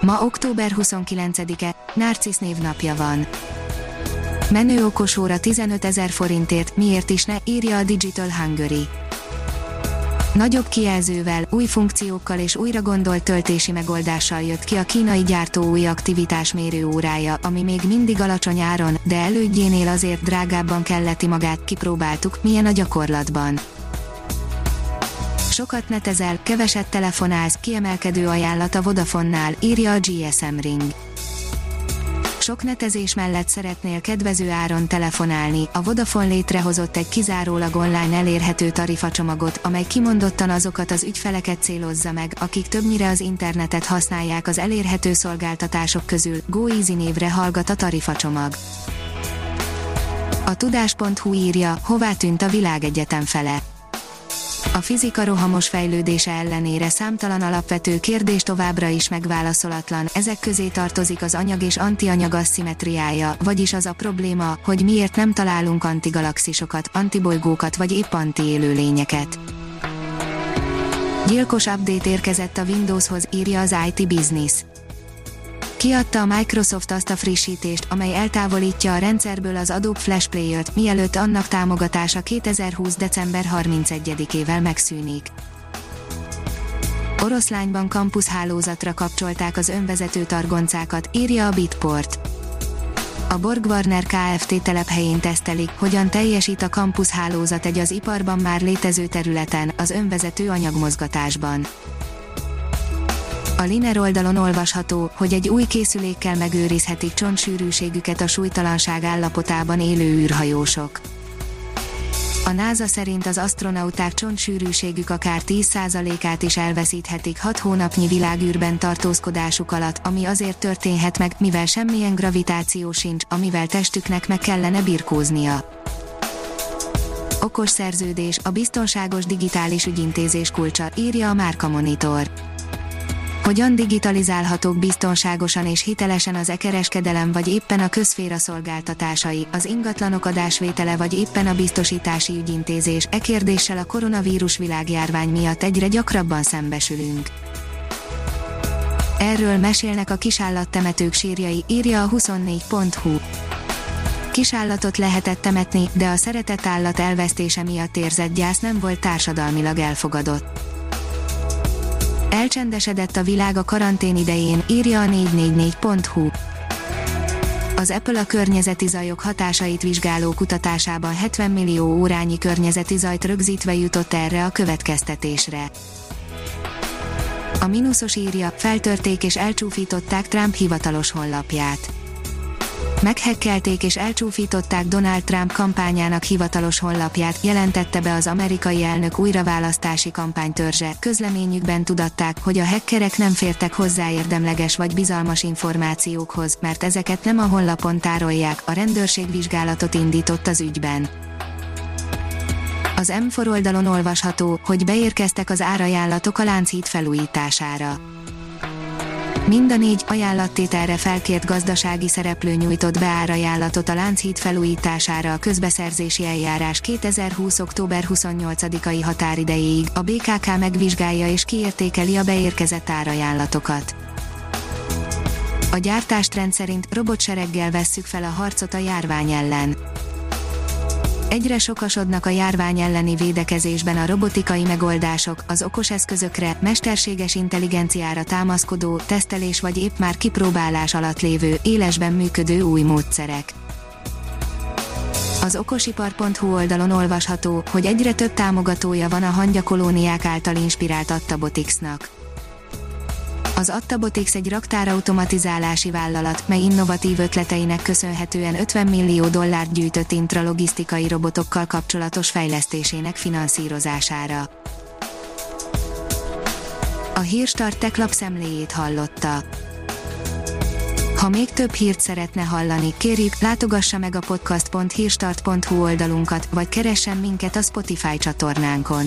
Ma október 29-e, Narcisz névnapja van. Menő okosóra 15 ezer forintért, miért is ne, írja a Digital Hungary. Nagyobb kijelzővel, új funkciókkal és újra gondolt töltési megoldással jött ki a kínai gyártó új aktivitásmérő órája, ami még mindig alacsony áron, de elődjénél azért drágábban kelleti magát, kipróbáltuk, milyen a gyakorlatban. Sokat netezel, keveset telefonálsz, kiemelkedő ajánlat a Vodafonnál, írja a GSM Ring. Sok netezés mellett szeretnél kedvező áron telefonálni, a Vodafone létrehozott egy kizárólag online elérhető tarifacsomagot, amely kimondottan azokat az ügyfeleket célozza meg, akik többnyire az internetet használják az elérhető szolgáltatások közül, GoEasy névre hallgat a tarifacsomag. A tudás.hu írja, hová tűnt a világegyetem fele a fizika rohamos fejlődése ellenére számtalan alapvető kérdés továbbra is megválaszolatlan, ezek közé tartozik az anyag és antianyag asszimetriája, vagyis az a probléma, hogy miért nem találunk antigalaxisokat, antibolygókat vagy épp antiélőlényeket. Gyilkos update érkezett a Windowshoz, írja az IT Business. Kiadta a Microsoft azt a frissítést, amely eltávolítja a rendszerből az Adobe Flash Player-t, mielőtt annak támogatása 2020. december 31-ével megszűnik. Oroszlányban kampuszhálózatra kapcsolták az önvezető targoncákat, írja a Bitport. A Borg Warner Kft. telephelyén tesztelik, hogyan teljesít a kampuszhálózat egy az iparban már létező területen, az önvezető anyagmozgatásban. A Liner oldalon olvasható, hogy egy új készülékkel megőrizhetik csontsűrűségüket a súlytalanság állapotában élő űrhajósok. A NASA szerint az astronauták csontsűrűségük akár 10%-át is elveszíthetik 6 hónapnyi világűrben tartózkodásuk alatt, ami azért történhet meg, mivel semmilyen gravitáció sincs, amivel testüknek meg kellene birkóznia. Okos szerződés, a biztonságos digitális ügyintézés kulcsa, írja a Márka Monitor hogyan digitalizálhatók biztonságosan és hitelesen az e-kereskedelem vagy éppen a közféra szolgáltatásai, az ingatlanok adásvétele vagy éppen a biztosítási ügyintézés, e kérdéssel a koronavírus világjárvány miatt egyre gyakrabban szembesülünk. Erről mesélnek a kisállattemetők sírjai, írja a 24.hu. Kisállatot lehetett temetni, de a szeretett állat elvesztése miatt érzett gyász nem volt társadalmilag elfogadott Elcsendesedett a világ a karantén idején, írja a 444.hu. Az Apple a környezeti zajok hatásait vizsgáló kutatásában 70 millió órányi környezeti zajt rögzítve jutott erre a következtetésre. A mínuszos írja, feltörték és elcsúfították Trump hivatalos honlapját Meghekkelték és elcsúfították Donald Trump kampányának hivatalos honlapját, jelentette be az amerikai elnök újraválasztási kampánytörzse. Közleményükben tudatták, hogy a hackerek nem fértek hozzá érdemleges vagy bizalmas információkhoz, mert ezeket nem a honlapon tárolják, a rendőrség vizsgálatot indított az ügyben. Az M4 oldalon olvasható, hogy beérkeztek az árajánlatok a Lánchíd felújítására Mind a négy ajánlattételre felkért gazdasági szereplő nyújtott be árajánlatot a Lánchíd felújítására a közbeszerzési eljárás 2020. október 28-ai határidejéig. A BKK megvizsgálja és kiértékeli a beérkezett árajánlatokat. A gyártástrend szerint robotsereggel vesszük fel a harcot a járvány ellen Egyre sokasodnak a járvány elleni védekezésben a robotikai megoldások, az okos eszközökre, mesterséges intelligenciára támaszkodó, tesztelés vagy épp már kipróbálás alatt lévő, élesben működő új módszerek. Az okosipar.hu oldalon olvasható, hogy egyre több támogatója van a hangyakolóniák által inspirált Attabotixnak. Az Attabotix egy raktárautomatizálási vállalat, mely innovatív ötleteinek köszönhetően 50 millió dollárt gyűjtött intralogisztikai robotokkal kapcsolatos fejlesztésének finanszírozására. A Hírstart tech lapszemléjét hallotta. Ha még több hírt szeretne hallani, kérjük, látogassa meg a podcast.hírstart.hu oldalunkat, vagy keressen minket a Spotify csatornánkon.